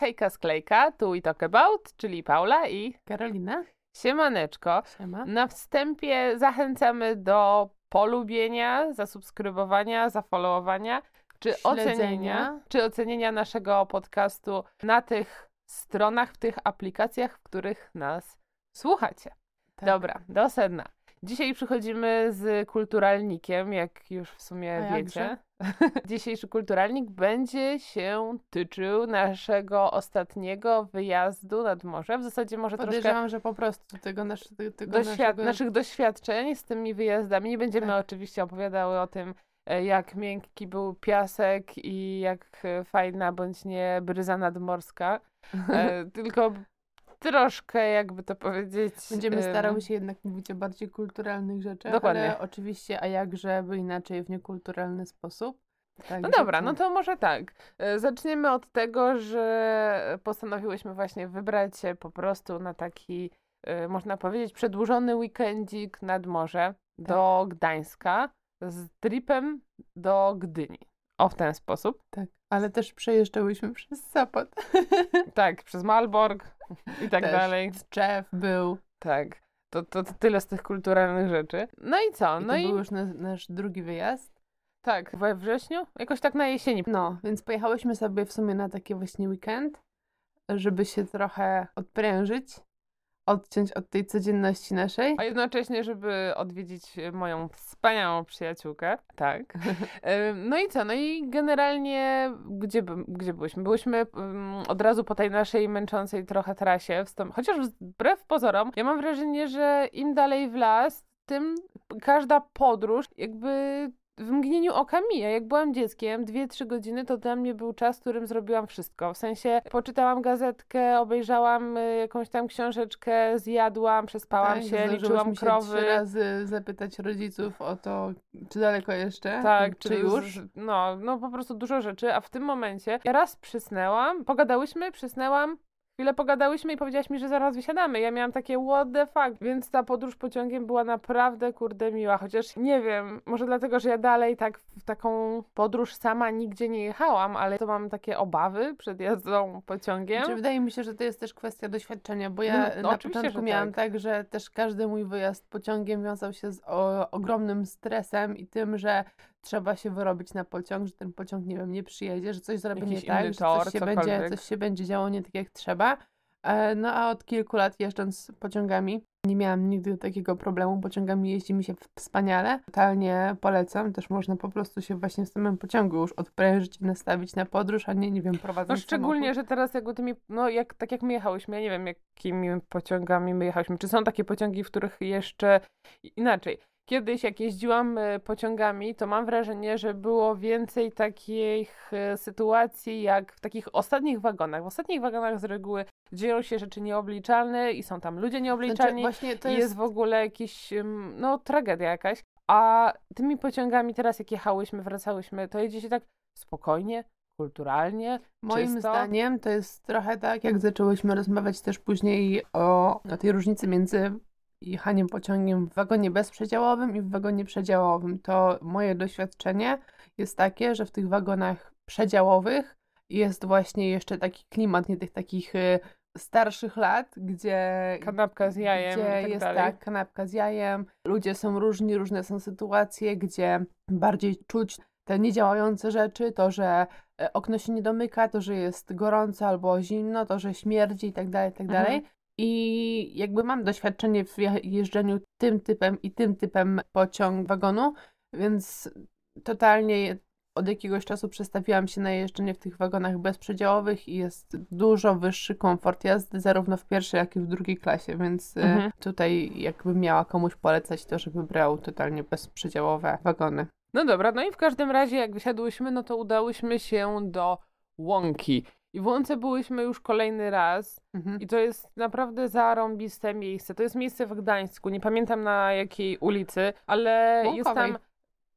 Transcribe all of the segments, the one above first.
Hejka Sklejka, tu i talk about, czyli Paula i Karolina. Siemaneczko. Siema. Na wstępie zachęcamy do polubienia, zasubskrybowania, zafollowowania, czy Śledzenia. ocenienia, czy ocenienia naszego podcastu na tych stronach, w tych aplikacjach, w których nas słuchacie. Tak. Dobra, do sedna. Dzisiaj przychodzimy z kulturalnikiem, jak już w sumie A wiecie. Dzisiejszy kulturalnik będzie się tyczył naszego ostatniego wyjazdu nad morze. W zasadzie może troszkę Podejrzewam, że po prostu tego, nasz, tego doświad- naszego... naszych doświadczeń z tymi wyjazdami. Nie będziemy Tak. oczywiście opowiadały o tym, e, jak miękki był piasek i jak e, fajna bądź nie bryza nadmorska, e, tylko troszkę, jakby to powiedzieć... Będziemy em, starały się jednak mówić o bardziej kulturalnych rzeczach, Dokładnie. ale oczywiście, a jakże by inaczej w niekulturalny sposób. Tak, No dobra, no to może tak. E, Zaczniemy od tego, że postanowiłyśmy właśnie wybrać się po prostu na taki, e, można powiedzieć, przedłużony weekendzik nad morze do Tak. Gdańska z tripem do Gdyni. O, w ten sposób. Tak, ale też przejeżdżałyśmy przez Sopot. Tak, przez Malbork i tak Też dalej. Drzew był. Tak. To, to, to tyle z tych kulturalnych rzeczy. No i co? I No to i był już na, nasz drugi wyjazd. tak, we wrześniu? Jakoś tak na jesieni. No, więc pojechałyśmy sobie w sumie na taki właśnie weekend, żeby się trochę odprężyć, odciąć od tej codzienności naszej. A jednocześnie, żeby odwiedzić e, moją wspaniałą przyjaciółkę. Tak. E, No i co? No i generalnie gdzie, gdzie byłyśmy? Byłyśmy mm, od razu po tej naszej męczącej trochę trasie. Chociaż wbrew pozorom, ja mam wrażenie, że im dalej w las, tym każda podróż jakby w mgnieniu oka mija. Jak byłam dzieckiem, 2-3 godziny to dla mnie był czas, w którym zrobiłam wszystko. W sensie poczytałam gazetkę, obejrzałam y, jakąś tam książeczkę, zjadłam, przespałam Tak, się, liczyłam się krowy. trzy razy zapytać rodziców o to, czy daleko jeszcze, Tak, czy już. z- No, no po prostu dużo rzeczy, a w tym momencie ja raz przysnęłam, pogadałyśmy, przysnęłam, chwilę pogadałyśmy i powiedziałaś mi, że zaraz wysiadamy. Ja miałam takie what the fuck, więc ta podróż pociągiem była naprawdę kurde miła, chociaż nie wiem, może dlatego, że ja dalej tak w taką podróż sama nigdzie nie jechałam, ale to mam takie obawy przed jazdą pociągiem. Znaczy, wydaje mi się, że to jest też kwestia doświadczenia, bo ja No, na początku że miałam tak. tak, że też każdy mój wyjazd pociągiem wiązał się z o, ogromnym stresem i tym, że trzeba się wyrobić na pociąg, że ten pociąg, nie wiem, nie przyjedzie, że coś zrobi Jakiś nie tak, inny że tor, coś się, będzie, coś się będzie działo nie tak, jak trzeba. E, No a od kilku lat jeżdżąc pociągami nie miałam nigdy takiego problemu. Pociągami jeździ mi się wspaniale. Totalnie polecam. Też można po prostu się właśnie w samym pociągu już odprężyć i nastawić na podróż, a nie, nie wiem, No prowadząc szczególnie, samochód. że teraz jakby tymi, no jak, tak jak my jechałyśmy, ja nie wiem jakimi pociągami my jechałyśmy, czy są takie pociągi, w których jeszcze inaczej. Kiedyś jak jeździłam e, pociągami, to mam wrażenie, że było więcej takich e, sytuacji jak w takich ostatnich wagonach. W ostatnich wagonach z reguły dzieją się rzeczy nieobliczalne i są tam ludzie Znaczy, nieobliczalni właśnie to i jest jest w ogóle jakiś, no tragedia jakaś. A tymi pociągami teraz jak jechałyśmy, wracałyśmy, to jedzie się tak spokojnie, kulturalnie, Moim czysto. zdaniem to jest trochę tak, jak zaczęłyśmy rozmawiać też później o, o tej różnicy między jechaniem pociągiem w wagonie bezprzedziałowym i w wagonie przedziałowym. To moje doświadczenie jest takie, że w tych wagonach przedziałowych jest właśnie jeszcze taki klimat, nie tych takich y, starszych lat, gdzie kanapka z jajem gdzie tak jest dalej. tak, kanapka z jajem. Ludzie są różni, różne są sytuacje, gdzie bardziej czuć te niedziałające rzeczy, to, że e, okno się nie domyka, to, że jest gorąco albo zimno, to, że śmierdzi i tak dalej, i tak Mhm. dalej. I jakby mam doświadczenie w je- jeżdżeniu tym typem i tym typem pociąg wagonu, więc totalnie od jakiegoś czasu przestawiłam się na jeżdżenie w tych wagonach bezprzedziałowych i jest dużo wyższy komfort jazdy zarówno w pierwszej, jak i w drugiej klasie, więc e, Mhm. tutaj jakbym miała komuś polecać to, żeby brał totalnie bezprzedziałowe wagony. No dobra, no i w każdym razie jak wysiadłyśmy, no to udałyśmy się do Łąki. I w Łące byłyśmy już kolejny raz Mhm. i to jest naprawdę zarąbiste miejsce. To jest miejsce w Gdańsku, nie pamiętam na jakiej ulicy, ale jest Łąkowej. tam...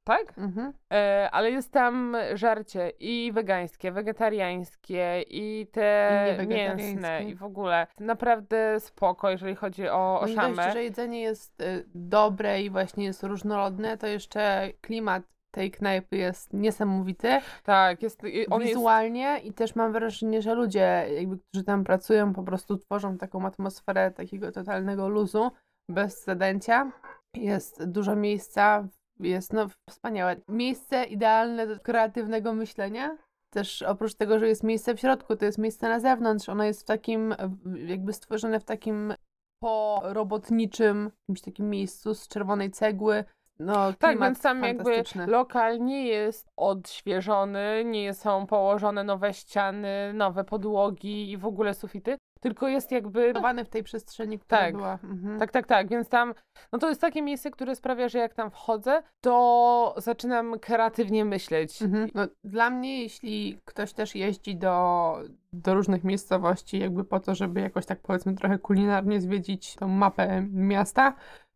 Tak? Mhm. E, ale jest tam żarcie i wegańskie, wegetariańskie i te I mięsne i w ogóle naprawdę spoko, jeżeli chodzi o, o No i dość, że jedzenie jest y, dobre i właśnie jest różnorodne, to jeszcze klimat tej knajpy jest niesamowity. Tak, jest, on jest wizualnie i też mam wrażenie, że ludzie, jakby, którzy tam pracują, po prostu tworzą taką atmosferę takiego totalnego luzu, bez zadęcia. Jest dużo miejsca, jest no wspaniałe. Miejsce idealne do kreatywnego myślenia. Też oprócz tego, że jest miejsce w środku, to jest miejsce na zewnątrz. Ono jest w takim, jakby stworzone w takim porobotniczym, jakimś takim miejscu z czerwonej cegły. No, tak, więc tam jakby lokal nie jest odświeżony, nie są położone nowe ściany, nowe podłogi i w ogóle sufity, tylko jest jakby... Budowany w tej przestrzeni, która tak, była. Mhm. Tak, tak, tak, więc tam, no to jest takie miejsce, które sprawia, że jak tam wchodzę, to zaczynam kreatywnie myśleć. Mhm. No, dla mnie, jeśli ktoś też jeździ do, do różnych miejscowości, jakby po to, żeby jakoś tak powiedzmy trochę kulinarnie zwiedzić tą mapę miasta,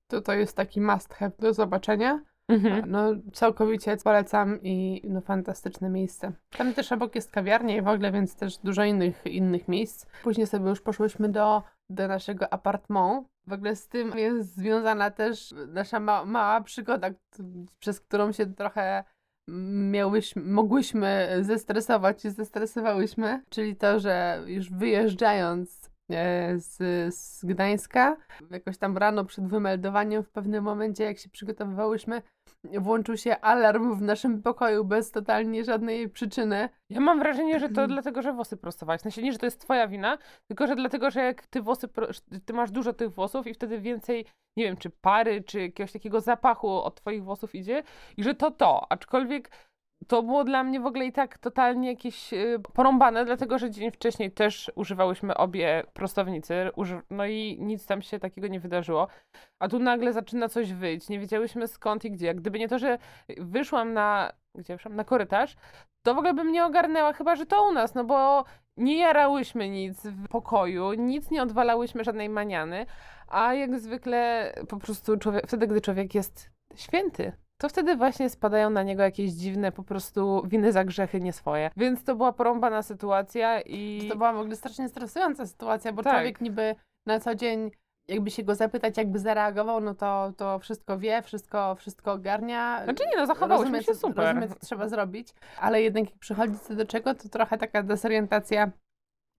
to to jest taki must have do zobaczenia. Mhm. No całkowicie polecam i no fantastyczne miejsce. Tam też obok jest kawiarnia i w ogóle, więc też dużo innych, innych miejsc. Później sobie już poszłyśmy do, do naszego apartment. W ogóle z tym jest związana też nasza ma mała przygoda, przez którą się trochę miałyśmy, mogłyśmy zestresować i zestresowałyśmy, czyli to, że już wyjeżdżając z, z Gdańska. Jakoś tam rano przed wymeldowaniem, w pewnym momencie, jak się przygotowywałyśmy, włączył się alarm w naszym pokoju bez totalnie żadnej przyczyny. Ja mam wrażenie, że to dlatego, że włosy prostowałeś. W sensie nie, że to jest twoja wina, tylko że dlatego, że jak ty włosy, ty masz dużo tych włosów i wtedy więcej, nie wiem, czy pary, czy jakiegoś takiego zapachu od twoich włosów idzie i że to to. Aczkolwiek to było dla mnie w ogóle i tak totalnie jakieś y, porąbane, dlatego że dzień wcześniej też używałyśmy obie prostownicy, no i nic tam się takiego nie wydarzyło. A tu nagle zaczyna coś wyjść, nie wiedziałyśmy skąd i gdzie. Gdyby nie to, że wyszłam na, gdzie wyszłam? Na korytarz, to w ogóle bym nie ogarnęła, chyba że to u nas, no bo nie jarałyśmy nic w pokoju, nic nie odwalałyśmy żadnej maniany, a jak zwykle po prostu człowiek, wtedy, gdy człowiek jest święty, to wtedy właśnie spadają na niego jakieś dziwne po prostu winy za grzechy nie swoje. Więc to była porąbana sytuacja i... To była w ogóle strasznie stresująca sytuacja, bo tak. człowiek niby na co dzień jakby się go zapytać, jakby zareagował, no to, to wszystko wie, wszystko, wszystko ogarnia. Znaczy nie, no zachowałyśmy się super. Rozumie, co trzeba zrobić, ale jednak jak przychodzi co do czego, to trochę taka desorientacja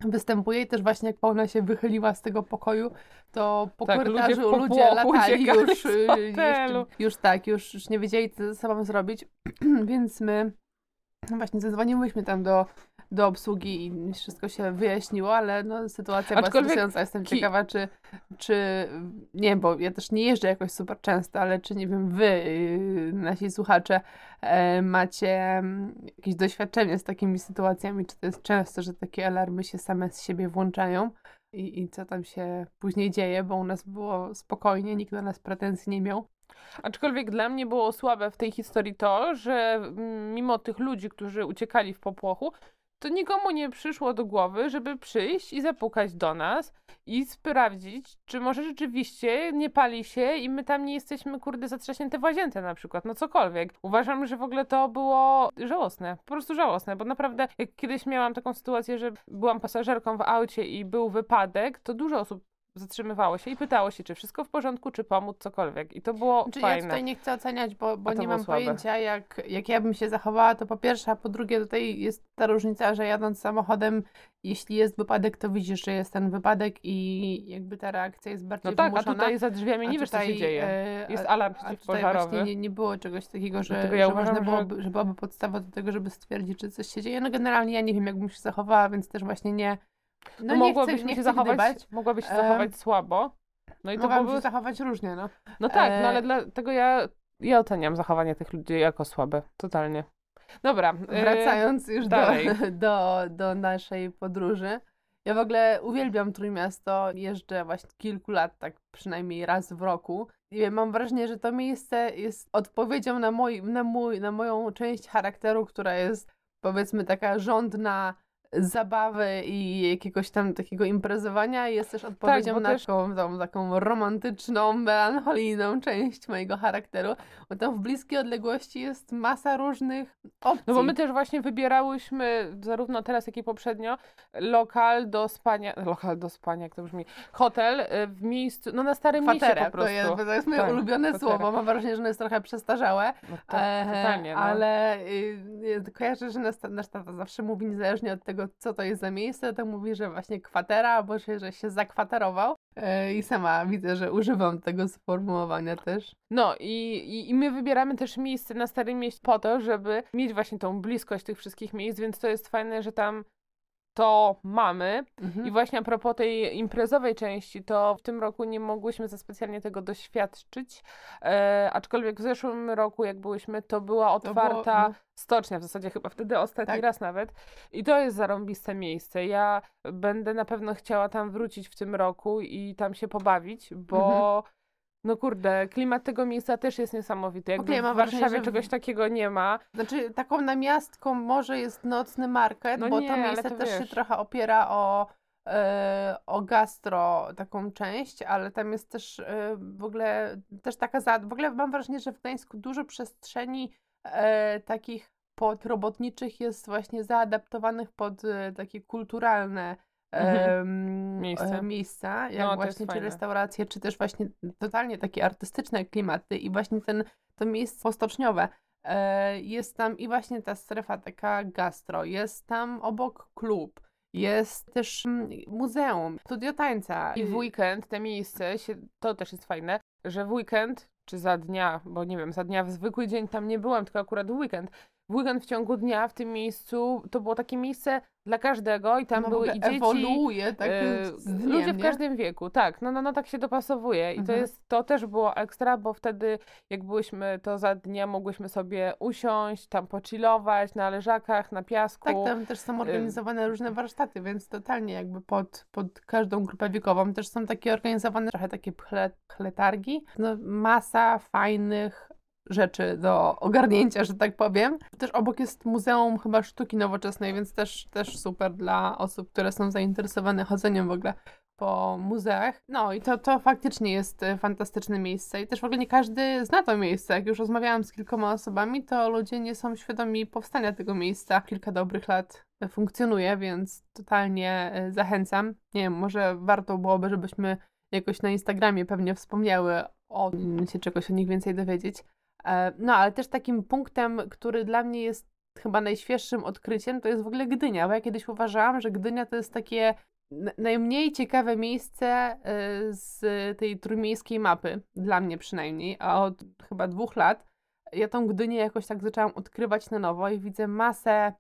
występuje i też właśnie jak Paula się wychyliła z tego pokoju, to po tak, korytarzu ludzie, ludzie latali już, y, jeszcze, już tak, już, już nie wiedzieli co ze sobą zrobić, więc my właśnie zadzwoniłyśmy tam do do obsługi i wszystko się wyjaśniło, ale no, sytuacja Aczkolwiek była stresująca. Jestem ki... ciekawa, czy, czy, nie bo ja też nie jeżdżę jakoś super często, ale czy, nie wiem, wy, yy, nasi słuchacze, e, macie mm, jakieś doświadczenie z takimi sytuacjami, czy to jest często, że takie alarmy się same z siebie włączają? I, I co tam się później dzieje, bo u nas było spokojnie, nikt do nas pretensji nie miał. Aczkolwiek dla mnie było słabe w tej historii to, że mm, mimo tych ludzi, którzy uciekali w popłochu, to nikomu nie przyszło do głowy, żeby przyjść i zapukać do nas i sprawdzić, czy może rzeczywiście nie pali się i my tam nie jesteśmy, kurde, zatrzaśnięte w łazience na przykład, no cokolwiek. Uważam, że w ogóle to było żałosne, po prostu żałosne, bo naprawdę jak kiedyś miałam taką sytuację, że byłam pasażerką w aucie i był wypadek, to dużo osób zatrzymywało się i pytało się, czy wszystko w porządku, czy pomóc, cokolwiek. I to było Czyli fajne. ja tutaj nie chcę oceniać, bo, bo nie mam słabe. pojęcia, jak, jak ja bym się zachowała, to po pierwsze, a po drugie tutaj jest ta różnica, że jadąc samochodem, jeśli jest wypadek, to widzisz, że jest ten wypadek i jakby ta reakcja jest bardziej No tak, wymuszona. a tutaj za drzwiami nie wiesz, co się dzieje. E, jest alarm przeciwpożarowy. Nie, nie było czegoś takiego, że, ja że uważam, można byłoby, że... że byłaby podstawa do tego, żeby stwierdzić, czy coś się dzieje. No generalnie ja nie wiem, jakbym się zachowała, więc też właśnie nie no, no mogłabyś się zachować, mogłabyś się zachować słabo. No i to byłoby... się zachować różnie, no. No tak, no ale dlatego ja, ja oceniam zachowanie tych ludzi jako słabe, totalnie. Dobra. E, Wracając już do, do, do naszej podróży. Ja w ogóle uwielbiam Trójmiasto, jeżdżę właśnie kilku lat, tak przynajmniej raz w roku. I mam wrażenie, że to miejsce jest odpowiedzią na, mój, na, mój, na moją część charakteru, która jest powiedzmy taka żądna zabawy i jakiegoś tam takiego imprezowania jest też odpowiedzią bo na też- taką, tą, taką romantyczną, melancholijną część mojego charakteru, bo tam w bliskiej odległości jest masa różnych opcji. No bo my też właśnie wybierałyśmy, zarówno teraz, jak i poprzednio, lokal do spania, lokal do spania, jak to brzmi, hotel y, w miejscu, no na Starym Mieście Kwaterę, po prostu. to jest, to jest moje Tak, ulubione kwaterę. słowo, mam wrażenie, że ono jest trochę przestarzałe, No to, e, totalnie, no. ale y, y, kojarzę, że nasz tata zawsze mówi, niezależnie od tego, co to jest za miejsce, to mówi, że właśnie kwatera, albo że, że się zakwaterował E, i sama widzę, że używam tego sformułowania też. No i, i, i my wybieramy też miejsce na Starym Mieście po to, żeby mieć właśnie tą bliskość tych wszystkich miejsc, więc to jest fajne, że tam to mamy. Mhm. I właśnie a propos tej imprezowej części, to w tym roku nie mogłyśmy za specjalnie tego doświadczyć, e, aczkolwiek w zeszłym roku, jak byłyśmy, to była było- otwarta no. stocznia, w zasadzie chyba wtedy ostatni Tak. raz nawet. I to jest zarąbiste miejsce. Ja będę na pewno chciała tam wrócić w tym roku i tam się pobawić, bo Mhm. No kurde, klimat tego miejsca też jest niesamowity. Jakby mam w wrażenie, Warszawie że czegoś takiego nie ma. Znaczy, taką namiastką może jest nocny market, No bo nie, to miejsce to też się wiesz. trochę opiera o, e, o gastro, taką część, ale tam jest też e, w ogóle też taka za... W ogóle mam wrażenie, że w Gdańsku dużo przestrzeni e, takich podrobotniczych jest właśnie zaadaptowanych pod takie kulturalne Mhm. Miejsca. e, miejsca, jak No, właśnie czy restauracje, czy też właśnie totalnie takie artystyczne klimaty i właśnie ten, to miejsce postoczniowe. E, Jest tam i właśnie ta strefa taka gastro, jest tam obok klub, jest też mm, muzeum, studio tańca. I w weekend te miejsce, się, to też jest fajne, że w weekend, czy za dnia, bo nie wiem, za dnia w zwykły dzień tam nie byłam, tylko akurat w weekend. W weekend w ciągu dnia w tym miejscu to było takie miejsce dla każdego i tam no, były i dzieci. ewoluuje tak e, dniem, ludzie w nie? każdym wieku, tak, no, no, no tak się dopasowuje i to Mhm. jest, to też było ekstra, bo wtedy jak byłyśmy, to za dnia mogłyśmy sobie usiąść, tam pochillować na leżakach, na piasku. Tak, tam też są organizowane różne warsztaty, więc totalnie jakby pod, pod każdą grupę wiekową też są takie organizowane trochę takie pchle, pchletargi. No, masa fajnych rzeczy do ogarnięcia, że tak powiem. Też obok jest Muzeum chyba Sztuki Nowoczesnej, więc też, też super dla osób, które są zainteresowane chodzeniem w ogóle po muzeach. No i to, to faktycznie jest e, fantastyczne miejsce i też w ogóle nie każdy zna to miejsce. Jak już rozmawiałam z kilkoma osobami, to ludzie nie są świadomi powstania tego miejsca. Kilka dobrych lat e, funkcjonuje, więc totalnie e, zachęcam. Nie wiem, może warto byłoby, żebyśmy jakoś na Instagramie pewnie wspomniały o się czegoś o nich więcej dowiedzieć. E, No, ale też takim punktem, który dla mnie jest chyba najświeższym odkryciem, to jest w ogóle Gdynia, bo ja kiedyś uważałam, że Gdynia to jest takie najmniej ciekawe miejsce y, z tej trójmiejskiej mapy, dla mnie przynajmniej, a od chyba dwóch lat. Ja tą Gdynię jakoś tak zaczęłam odkrywać na nowo i widzę masę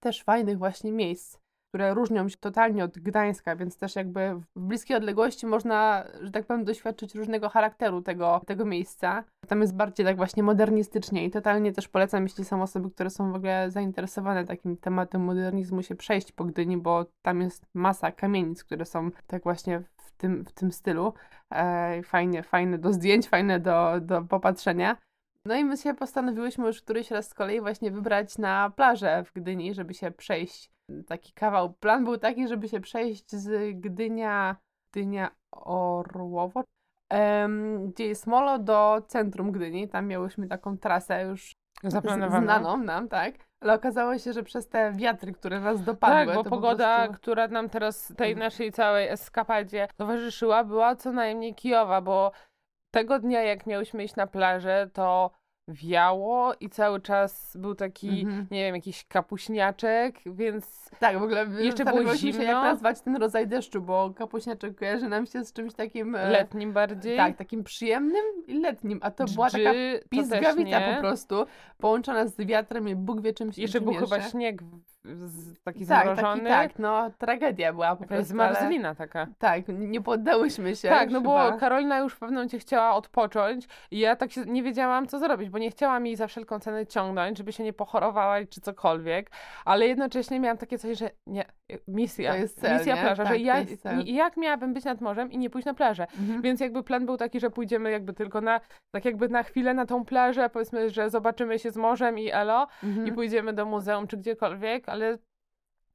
też fajnych właśnie miejsc, które różnią się totalnie od Gdańska, więc też jakby w bliskiej odległości można, że tak powiem, doświadczyć różnego charakteru tego, tego miejsca. Tam jest bardziej tak właśnie modernistycznie i totalnie też polecam, jeśli są osoby, które są w ogóle zainteresowane takim tematem modernizmu, się przejść po Gdyni, bo tam jest masa kamienic, które są tak właśnie w tym, w tym stylu. E, fajnie, fajne do zdjęć, fajne do, do popatrzenia. No i my się postanowiłyśmy już któryś raz z kolei właśnie wybrać na plażę w Gdyni, żeby się przejść taki kawał. Plan był taki, żeby się przejść z Gdynia, Gdynia Orłowo, em, gdzie jest molo do centrum Gdyni. Tam miałyśmy taką trasę już Zaplanowaną. znaną nam, tak? Ale okazało się, że przez te wiatry, które nas dopadły, Tak, bo to po pogoda, prostu... która nam teraz tej Mhm. naszej całej eskapadzie towarzyszyła, była co najmniej kijowa, bo tego dnia, jak miałyśmy iść na plażę, to wiało i cały czas był taki, Mhm. nie wiem, jakiś kapuśniaczek, więc Tak, w ogóle Jeszcze było się, jak zimno. nazwać ten rodzaj deszczu, bo kapuśniaczek kojarzy nam się z czymś takim... e, letnim bardziej. Tak, takim przyjemnym i letnim, a to była taka pizgawica po prostu, połączona z wiatrem i Bóg wie czymś Jeszcze był chyba jeszcze. śnieg w- z, taki Tak, zamrożony. taki, tak, no tragedia była po prostu, ale zmarzlina taka. tak, nie poddałyśmy się Tak, no bo chyba. Karolina już w pewnym momencie chciała odpocząć i ja tak się nie wiedziałam, co zrobić, bo nie chciałam jej za wszelką cenę ciągnąć, żeby się nie pochorowała czy cokolwiek, ale jednocześnie miałam takie coś, że nie, misja, To jest cel, misja nie? plaża, Tak, że ja, jak miałabym być nad morzem i nie pójść na plażę. Mhm. Więc jakby plan był taki, że pójdziemy jakby tylko na, tak jakby na chwilę na tą plażę, powiedzmy, że zobaczymy się z morzem i elo Mhm. i pójdziemy do muzeum czy gdziekolwiek, ale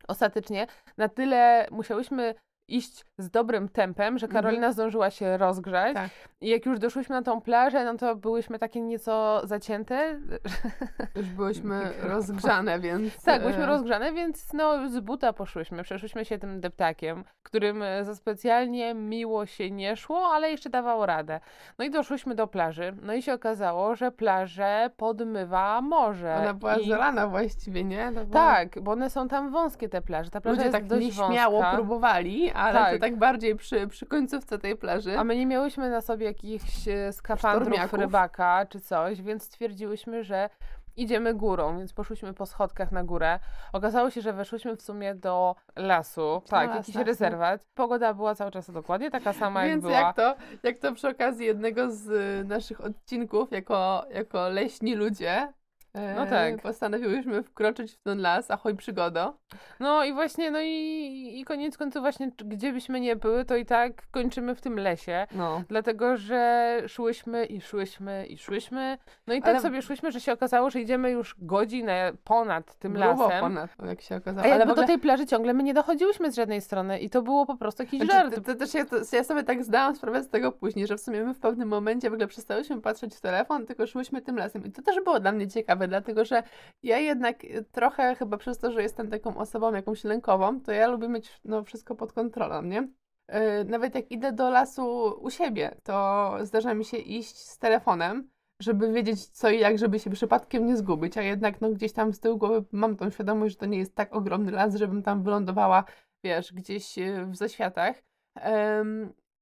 ostatecznie na tyle musiałyśmy iść z dobrym tempem, że Karolina zdążyła się rozgrzać. Tak. I jak już doszłyśmy na tą plażę, no to byłyśmy takie nieco zacięte. Już byłyśmy rozgrzane, więc... Tak, byliśmy e, rozgrzane, więc no z buta poszłyśmy. Przeszłyśmy się tym deptakiem, którym e, za specjalnie miło się nie szło, ale jeszcze dawało radę. No i doszłyśmy do plaży. No i się okazało, że plażę podmywa morze. Ona była I... zalana właściwie, nie? To było- Tak, bo one są tam wąskie te plaże. Ta plaża Ludzie jest tak dość nieśmiało wąska. próbowali, ale Tak. to tak bardziej przy, przy końcówce tej plaży. A my nie miałyśmy na sobie jakichś e, skafandrów rybaka czy coś, więc stwierdziłyśmy, że idziemy górą, więc poszłyśmy po schodkach na górę. Okazało się, że weszłyśmy w sumie do lasu, tak, las, jakiś rezerwat. Pogoda była cały czas dokładnie taka sama, jak Więc była. jak to, jak to przy okazji jednego z y, naszych odcinków, jako, jako leśni ludzie, e, No tak. postanowiłyśmy wkroczyć w ten las, ahoj przygodo. No i właśnie, no i, i koniec końców właśnie, gdzie byśmy nie były, to i tak kończymy w tym lesie. No. Dlatego, że szłyśmy i szłyśmy i szłyśmy. No i tak Ale- sobie szłyśmy, że się okazało, że idziemy już godzinę ponad tym Grubo lasem. ponad, jak się okazało. A jakby w ogóle- do tej plaży ciągle my nie dochodziłyśmy z żadnej strony i to było po prostu jakiś Znaczy, żart. to, to też ja, to, ja sobie tak zdałam sprawę z tego później, że w sumie my w pewnym momencie w ogóle przestałyśmy patrzeć w telefon, tylko szłyśmy tym lasem. I to też było dla mnie ciekawe, dlatego że ja jednak y, trochę chyba przez to, że jestem taką osobą jakąś lękową, to ja lubię mieć no, wszystko pod kontrolą, nie? Yy, Nawet jak idę do lasu u siebie, to zdarza mi się iść z telefonem, żeby wiedzieć co i jak, żeby się przypadkiem nie zgubić, a jednak no, gdzieś tam z tyłu głowy mam tą świadomość, że to nie jest tak ogromny las, żebym tam wylądowała, wiesz, gdzieś y, w zaświatach.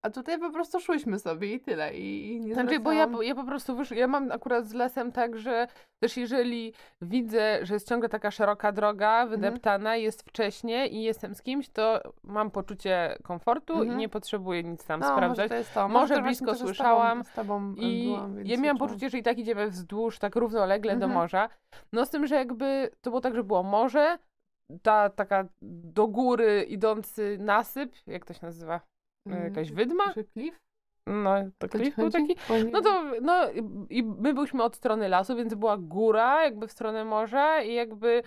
A tutaj po prostu szłyśmy sobie i tyle. I, i nie Znaczy, bo ja, zwracałam- ja po prostu wysz... ja mam akurat z lesem tak, że też jeżeli widzę, że jest ciągle taka szeroka droga, wydeptana, jest wcześnie i jestem z kimś, to mam poczucie komfortu i Mhm. nie potrzebuję nic tam no, Może, sprawdzać. to jest to. Może to właśnie blisko to, że z słyszałam Tobą, z tobą I byłam, ja miałam poczucie, że i tak idziemy wzdłuż, tak równolegle do Mhm. morza. No z tym, że jakby to było tak, że było morze, ta taka do góry idący nasyp, jak to się nazywa? E, Jakaś Y, wydma? Że klif? No, to klif był taki. No to, no i- my byliśmy od strony lasu, więc była góra jakby w stronę morza i jakby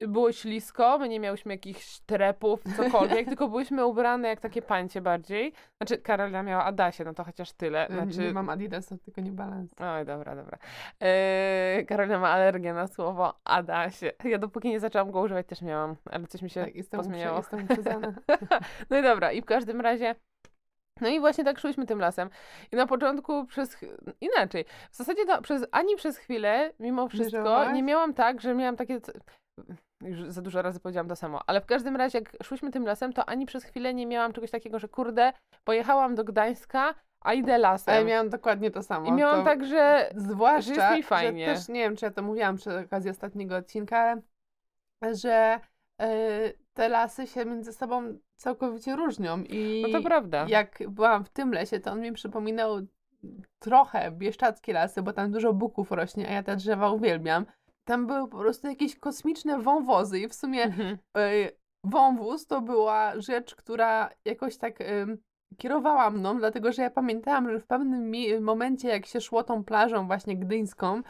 było ślisko, my nie miałyśmy jakichś trepów, cokolwiek, tylko byliśmy ubrane jak takie pańcie bardziej. Znaczy Karolina miała Adasie, no to chociaż tyle. Znaczy, Nie mam Adidasa, tylko nie balans. Oj, dobra, dobra. Eee, Karolina ma alergię na słowo Adasie. Ja dopóki nie zaczęłam go używać też miałam, ale coś mi się Tak, jestem, uprze- pozmieniało. jestem. No i dobra, i w każdym razie. No i właśnie tak szłyśmy tym lasem. I na początku przez. Inaczej. W zasadzie to przez, ani przez chwilę, mimo wszystko, nie miałam tak, że miałam takie. Już za dużo razy powiedziałam to samo, ale w każdym razie, jak szłyśmy tym lasem, to ani przez chwilę nie miałam czegoś takiego, że kurde, pojechałam do Gdańska, a idę A ja lasem. miałam dokładnie to samo. I miałam to... tak, że. Zwłaszcza, że jest mi fajnie. Że też nie wiem, czy ja to mówiłam przy okazji ostatniego odcinka, ale że te lasy się między sobą całkowicie różnią. I No to prawda. jak byłam w tym lesie, to on mi przypominał trochę bieszczackie lasy, bo tam dużo buków rośnie, a ja te drzewa uwielbiam. Tam były po prostu jakieś kosmiczne wąwozy i w sumie Mhm. e, wąwóz to była rzecz, która jakoś tak em, kierowała mną, dlatego że ja pamiętałam, że w pewnym momencie, jak się szło tą plażą właśnie gdyńską,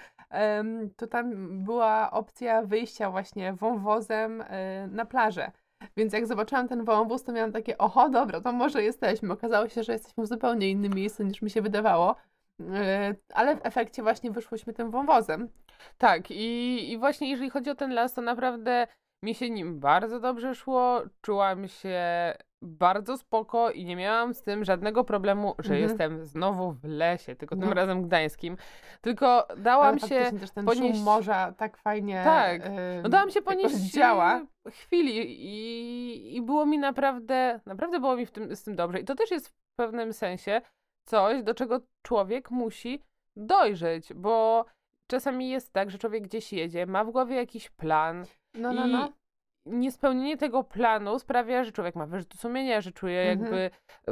to tam była opcja wyjścia właśnie wąwozem e, na plażę. Więc jak zobaczyłam ten wąwóz, to miałam takie, oho, dobra, to może jesteśmy. Okazało się, że jesteśmy w zupełnie innym miejscu niż mi się wydawało. E, Ale w efekcie właśnie wyszłyśmy tym wąwozem. Tak, i, i właśnie jeżeli chodzi o ten las, to naprawdę mi się nim bardzo dobrze szło, czułam się bardzo spoko i nie miałam z tym żadnego problemu, że Mhm. jestem znowu w lesie, tylko tym No. razem gdańskim. Tylko dałam Ale się, też ten ponieść- morza tak fajnie Tak. no dałam się ponieść działa. chwili i, i było mi naprawdę, naprawdę było mi w tym, z tym dobrze. I to też jest w pewnym sensie coś, do czego człowiek musi dojrzeć, bo czasami jest tak, że człowiek gdzieś jedzie, ma w głowie jakiś plan, No, no, no. Niespełnienie tego planu sprawia, że człowiek ma wyrzut sumienia, że czuje Mhm. jakby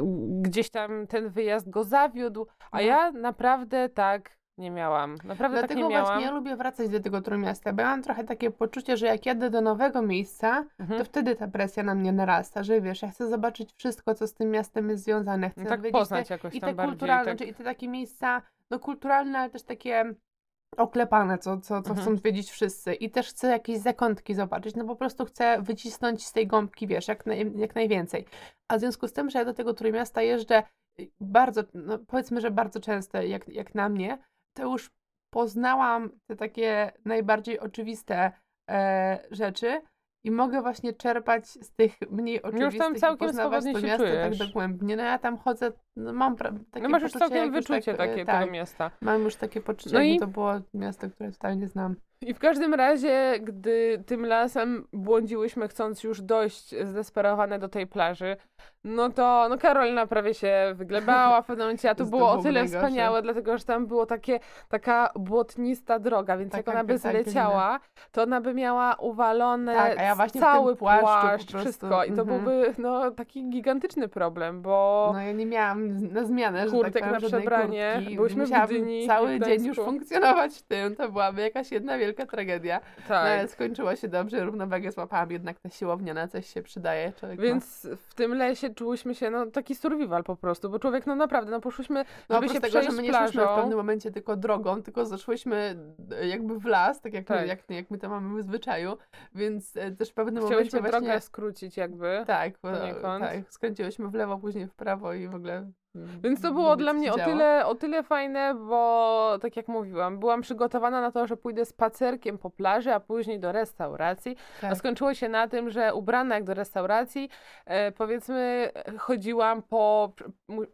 y, gdzieś tam ten wyjazd go zawiódł, a No. ja naprawdę tak nie miałam. Naprawdę tak Dlatego nie miałam. właśnie ja lubię wracać do tego Trójmiasta, bo ja mam trochę takie poczucie, że jak jadę do nowego miejsca, Mhm. to wtedy ta presja na mnie narasta, że wiesz, ja chcę zobaczyć wszystko, co z tym miastem jest związane, chcę No tak poznać te, jakoś i tam te bardziej. kulturalne, tak. czyli te takie miejsca, no kulturalne, ale też takie oklepane, co, co, co Mhm. chcą wiedzieć wszyscy. I też chcę jakieś zakątki zobaczyć. No po prostu chcę wycisnąć z tej gąbki, wiesz, jak, naj, jak najwięcej. A w związku z tym, że ja do tego Trójmiasta jeżdżę y, bardzo, no powiedzmy, że bardzo często, jak, jak na mnie, to już poznałam te takie najbardziej oczywiste e, rzeczy i mogę właśnie czerpać z tych mniej oczywistych tam i całkiem swobodnie to się miasto tak czujesz. dogłębnie. No ja tam chodzę, no mam pra- takie No masz już poczucie, całkiem jak już wyczucie tak, e, takie tak, tego miasta. Mam już takie poczucie, No i- to było miasto, które totalnie znam. I w każdym razie, gdy tym lasem błądziłyśmy, chcąc już dojść zdesperowane do tej plaży, no to no Karolina prawie się wyglebała w pewnym momencie, a to To było o tyle najgorsze. wspaniałe, dlatego że tam było takie, taka błotnista droga, więc Taka jak ona by tak, zleciała, to ona by miała uwalone Tak, ja cały płaszcz, wszystko. I to mhm. byłby no, taki gigantyczny problem, bo... No ja nie miałam na zmianę, że Kurtek tak powiem, na przebranie. kurtki. Byłyśmy w Gdyni cały w dzień już funkcjonować w tym, to byłaby jakaś jedna wielka tragedia. No tak. ale skończyło się dobrze, równowagę złapałam, jednak ta siłownia na coś się przydaje. Człowiek ma- Więc w tym lesie czułyśmy się, no taki survival po prostu, bo człowiek, no naprawdę, no poszłyśmy, No żeby się tego, że my nie szłyśmy w pewnym momencie tylko drogą, tylko zeszłyśmy e, jakby w las, tak jak, Tak. My, jak, jak my to mamy w zwyczaju, więc e, też w pewnym Chciałyśmy momencie drogę właśnie... skrócić jakby. Tak, bo- tak, skręciłyśmy w lewo, później w prawo i w ogóle... mm, Więc to było dla mnie o tyle, o tyle fajne, bo tak jak mówiłam, byłam przygotowana na to, że pójdę spacerkiem po plaży, a później do restauracji. A Tak. skończyło się na tym, że ubrana jak do restauracji, e, powiedzmy, chodziłam po,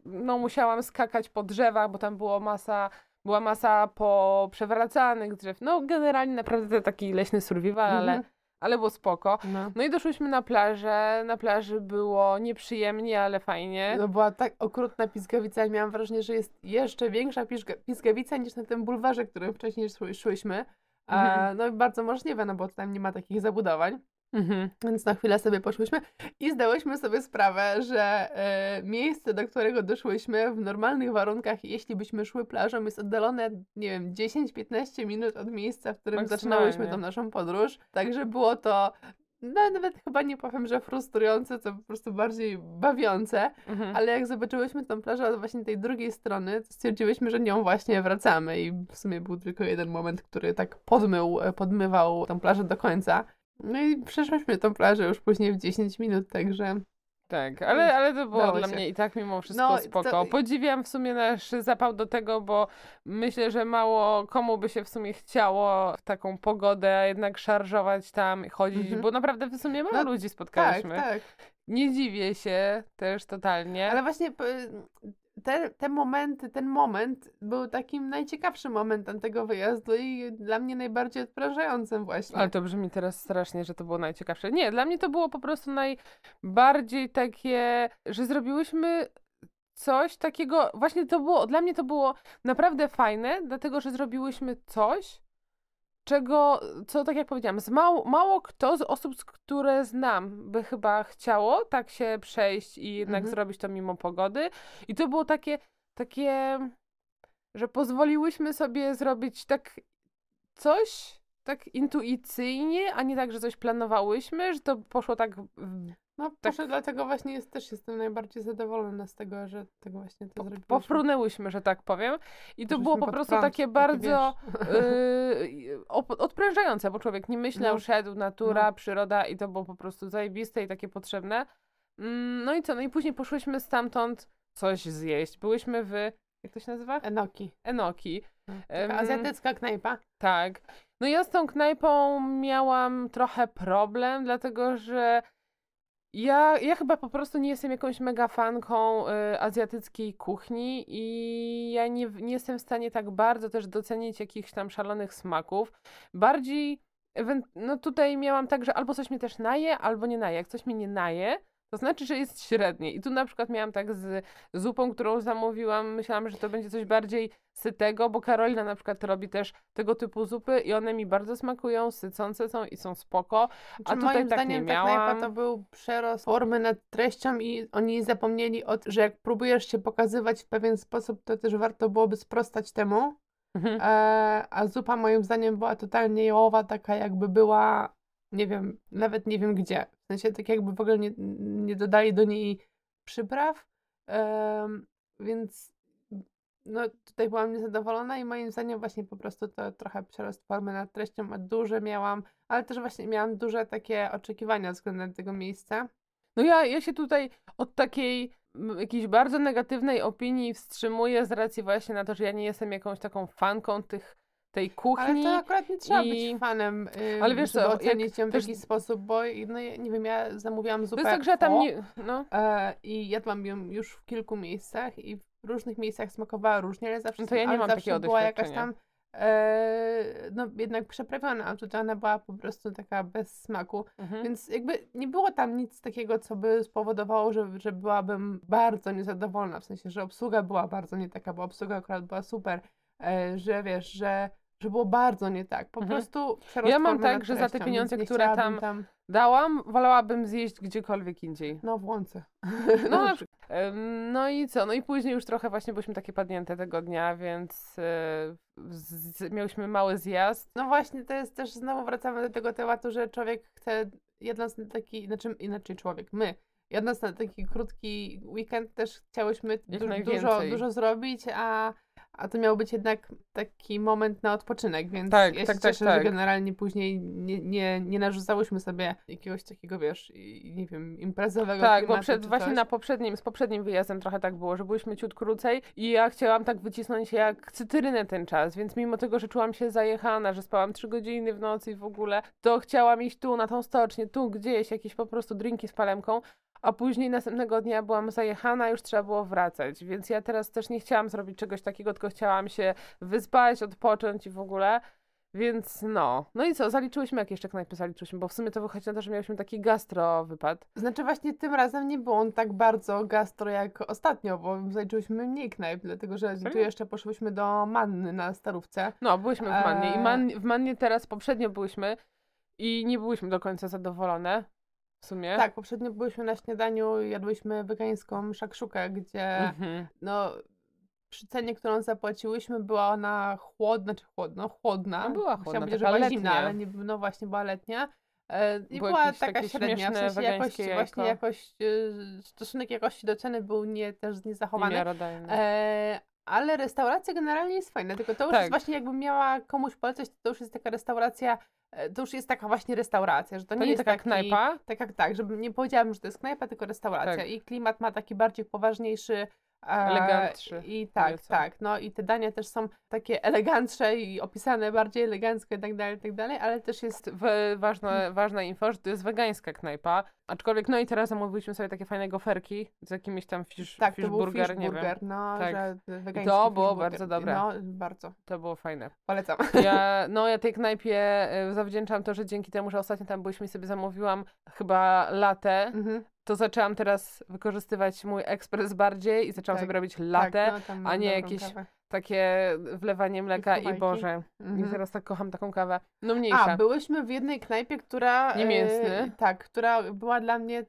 no musiałam skakać po drzewach, bo tam było masa, była masa po przewracanych drzew. No generalnie naprawdę taki leśny survival, ale, Mhm. ale było spoko. No. No i doszłyśmy na plażę. Na plaży było nieprzyjemnie, ale fajnie. No była tak okrutna pizgawica i miałam wrażenie, że jest jeszcze większa pizgawica niż na tym bulwarze, którym wcześniej szły, szłyśmy. A, Mhm. No i bardzo możliwe, no bo tam nie ma takich zabudowań. Mhm. Więc na chwilę sobie poszłyśmy i zdałyśmy sobie sprawę, że e, miejsce, do którego doszłyśmy w normalnych warunkach, jeśli byśmy szły plażą, jest oddalone, nie wiem, 10-15 minut od miejsca, w którym zaczynałyśmy tą naszą podróż. Także było to, no, nawet chyba nie powiem, że frustrujące, to po prostu bardziej bawiące. Mhm. Ale jak zobaczyłyśmy tą plażę od właśnie tej drugiej strony, to stwierdziłyśmy, że nią właśnie wracamy i w sumie był tylko jeden moment, który tak podmył, podmywał tą plażę do końca. No i przeszłyśmy tą plażę już później w 10 minut, także Tak, ale, ale to było Dało dla się. mnie i tak mimo wszystko No, spoko. to- Podziwiam w sumie nasz zapał do tego, bo myślę, że mało komu by się w sumie chciało w taką pogodę jednak szarżować tam, chodzić, Mhm. bo naprawdę w sumie mało No, ludzi tak, spotkaliśmy. tak. Nie dziwię się też totalnie. Ale właśnie te, te momenty, ten moment był takim najciekawszym momentem tego wyjazdu i dla mnie najbardziej odprężającym właśnie. Ale to brzmi teraz strasznie, że to było najciekawsze. Nie, dla mnie to było po prostu najbardziej takie, że zrobiłyśmy coś takiego, właśnie to było, dla mnie to było naprawdę fajne, dlatego że zrobiłyśmy coś, czego, co tak jak powiedziałam, z mało, mało kto z osób, które znam, by chyba chciało tak się przejść i jednak Mhm. zrobić to mimo pogody. I to było takie, takie, że pozwoliłyśmy sobie zrobić tak coś tak intuicyjnie, a nie tak, że coś planowałyśmy, że to poszło tak. No proszę, dlatego właśnie jest, też jestem najbardziej zadowolona z tego, że tego właśnie to zrobiłyśmy. Pofrunęłyśmy, że tak powiem. I to było po prostu takie taki, bardzo yy, odprężające, bo człowiek nie myślał, No. szedł, natura, No. przyroda i to było po prostu zajebiste i takie potrzebne. Mm, No i co? No i później poszłyśmy stamtąd coś zjeść. Byłyśmy w. Jak to się nazywa? Enoki. Enoki. Taka Em, azjatycka knajpa. Tak. No ja z tą knajpą miałam trochę problem, dlatego że ja, ja chyba po prostu nie jestem jakąś mega fanką y, azjatyckiej kuchni i ja nie, nie jestem w stanie tak bardzo też docenić jakichś tam szalonych smaków. Bardziej, no tutaj miałam tak, że albo coś mnie też naje, albo nie naje. Jak coś mnie nie naje, to znaczy, że jest średnie. I tu na przykład miałam tak z zupą, którą zamówiłam, myślałam, że to będzie coś bardziej sytego, bo Karolina na przykład robi też tego typu zupy i one mi bardzo smakują, sycące są i są spoko. Czy tutaj moim tak zdaniem nie ta knajpa miałam. to był przerost formy nad treścią i oni zapomnieli, o, że jak próbujesz się pokazywać w pewien sposób, to też warto byłoby sprostać temu. Mhm. E, a zupa moim zdaniem była totalnie jałowa, taka jakby była, nie wiem, nawet nie wiem gdzie. W sensie tak jakby w ogóle nie, nie dodali do niej przypraw. Em, więc no tutaj byłam niezadowolona i moim zdaniem właśnie po prostu to trochę przerost formy nad treścią, a duże miałam, ale też właśnie miałam duże takie oczekiwania względem tego miejsca. No ja, ja się tutaj od takiej jakiejś bardzo negatywnej opinii wstrzymuję z racji właśnie na to, że ja nie jestem jakąś taką fanką tych, tej Ale kuchni. to akurat nie trzeba i- być fanem, ym, Ale wiesz co, ocenić ją w jakiś sposób, bo no, nie wiem, ja zamówiłam To zupę jest tak, że tam nie... No, e, i jadłam ją już w kilku miejscach i w różnych miejscach smakowała różnie, ale zawsze, No to ja nie ale mam zawsze była jakaś tam e, no jednak przeprawiona, a tutaj ona była po prostu taka bez smaku. mhm. Więc jakby nie było tam nic takiego, co by spowodowało, że, że byłabym bardzo niezadowolona. W sensie, że obsługa była bardzo nie taka, bo obsługa akurat była super, e, że wiesz, że, że było bardzo nie tak. Po Mhm. prostu Ja mam tak, że za te pieniądze, które chciałabym tam- Dałam, wolałabym zjeść gdziekolwiek indziej. No w łące. No, na przykład. Em, no i co? No i później już trochę właśnie byliśmy takie padnięte tego dnia, więc z, miałyśmy mały zjazd. No właśnie, to jest też, znowu wracamy do tego tematu, że człowiek chce, jedząc na taki, znaczy inaczej człowiek, my, jedząc na taki krótki weekend też chciałyśmy du- dużo, dużo zrobić, a, a to miał być jednak taki moment na odpoczynek, więc Tak, ja się tak, tak, cieszę, tak. że generalnie później nie, nie, nie narzucałyśmy sobie jakiegoś takiego, wiesz, nie wiem, imprezowego Tak, bo przed, właśnie coś. na poprzednim, z poprzednim wyjazdem trochę tak było, że byliśmy ciut krócej i ja chciałam tak wycisnąć jak cytrynę ten czas, więc mimo tego, że czułam się zajechana, że spałam trzy godziny w nocy i w ogóle, to chciałam iść tu, na tą stocznię, tu gdzieś, jakieś po prostu drinki z palemką, a później następnego dnia byłam zajechana, już trzeba było wracać, więc ja teraz też nie chciałam zrobić czegoś takiego, tylko chciałam się wyspać, odpocząć i w ogóle. Więc no. No i co, zaliczyłyśmy, jak jeszcze knajpy zaliczyłyśmy, bo w sumie to wychodzi na to, że miałyśmy taki gastro wypad. Znaczy właśnie tym razem nie był on tak bardzo gastro jak ostatnio, bo zaliczyłyśmy mniej knajp, dlatego że tu Serio? jeszcze poszłyśmy do Manny na Starówce. No, byłyśmy w Mannie i Eee. man, w Mannie teraz poprzednio byłyśmy i nie byłyśmy do końca zadowolone. W sumie. Tak, poprzednio byłyśmy na śniadaniu, jadłyśmy wegańską szakszukę, gdzie Mhm. no przy cenie, którą zapłaciłyśmy, była ona chłodna, czy chłodno, chłodna. No była chłodna, Chciałam powiedzieć, że była zimna, letnia. ale nie, no właśnie była letnia. E, I była taka średnia, w sensie jakość, właśnie jakość, e, stosunek jakości do ceny był nie też niezachowany. E, ale restauracja generalnie jest fajna, tylko to już Tak. jest właśnie jakbym miała komuś polecać, to już jest taka restauracja, e, to już jest taka właśnie restauracja, że to, to nie nie jest taka taki, knajpa? Tak, tak, tak, żeby nie powiedziałabym, że to jest knajpa, tylko restauracja Tak. i klimat ma taki bardziej poważniejszy. E, Elegantszy I tak, nieco. tak, no i te dania też są takie elegantsze i opisane bardziej elegancko i tak dalej, i tak dalej, ale też jest w, ważna, ważna info, że to jest wegańska knajpa. Aczkolwiek, no i teraz zamówiliśmy sobie takie fajne goferki z jakimiś tam fish, tak, fish burger, fish nie burger, wiem. no, Tak. że wegański to było bardzo dobre. No, bardzo, To było fajne. polecam. Ja, no ja tej knajpie y, zawdzięczam to, że dzięki temu, że ostatnio tam byliśmy sobie zamówiłam chyba latę, Mhm. To zaczęłam teraz wykorzystywać mój ekspres bardziej i zaczęłam Tak, sobie robić latę, Tak, no, a nie jakieś kawę. takie wlewanie mleka i, wchłajki. Boże. I Mhm. teraz tak kocham taką kawę. No mniejsza. A, byłyśmy w jednej knajpie, która... Niemięsny. E, tak, która była dla mnie e,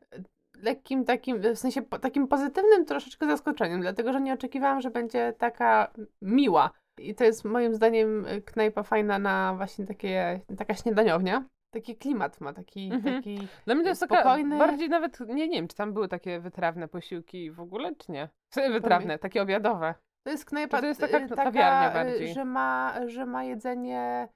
lekkim takim, w sensie po, takim pozytywnym troszeczkę zaskoczeniem, dlatego, że nie oczekiwałam, że będzie taka miła. I to jest moim zdaniem e, knajpa fajna na właśnie takie, taka śniadaniownia. Taki klimat ma, taki, Mhm. taki Dla mnie to jest taka spokojny- bardziej nawet, nie, nie wiem, czy tam były takie wytrawne posiłki w ogóle, czy nie? Wytrawne, takie obiadowe. To jest knajpa to jest taka y, kawiarnia y, bardziej. Że ma, że ma jedzenie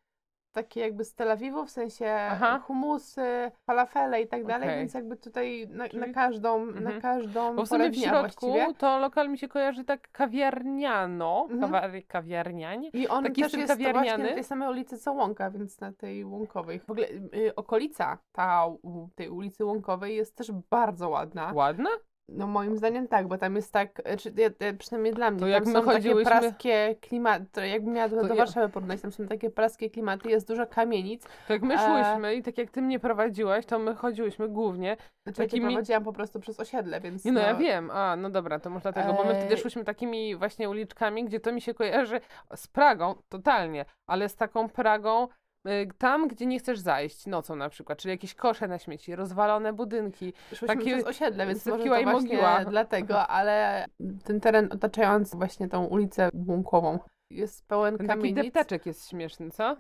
takie jakby z Tel Awiwu, w sensie Aha. humusy, falafele i tak dalej, Okej. więc jakby tutaj na, na Czyli- każdą, Mhm. na każdą Bo w sumie w środku właściwie. to lokal mi się kojarzy tak kawiarniano, Mhm. kawar, kawiarnianie. I on taki też jest właśnie na tej samej ulicy co Łąka, więc na tej Łąkowej. W ogóle y, okolica ta, u, tej ulicy Łąkowej jest też bardzo ładna. Ładna? No moim zdaniem tak, bo tam jest tak, e, czy, ja- ja- przynajmniej dla mnie, To tam są takie chodziłyśmy- praskie klimaty, jakbym miała do, do ja- Warszawy porównać, tam są takie praskie klimaty, jest dużo kamienic, To jak my E, szłyśmy i tak jak ty mnie prowadziłaś, to my chodziłyśmy głównie. znaczy ja Takimi- prowadziłam po prostu przez osiedle, więc Nie no, ja wiem, a no dobra, to może dlatego, bo my wtedy Eee. szłyśmy takimi właśnie uliczkami, gdzie to mi się kojarzy z Pragą, totalnie, ale z taką Pragą tam, gdzie nie chcesz zajść nocą na przykład, czyli jakieś kosze na śmieci, rozwalone budynki. Szłyśmy takie przez osiedle, więc sypkiła i mogiła. dlatego, ale ten teren otaczający właśnie tą ulicę Łąkową jest pełen Ten taki kamienic. depteczek jest śmieszny, co?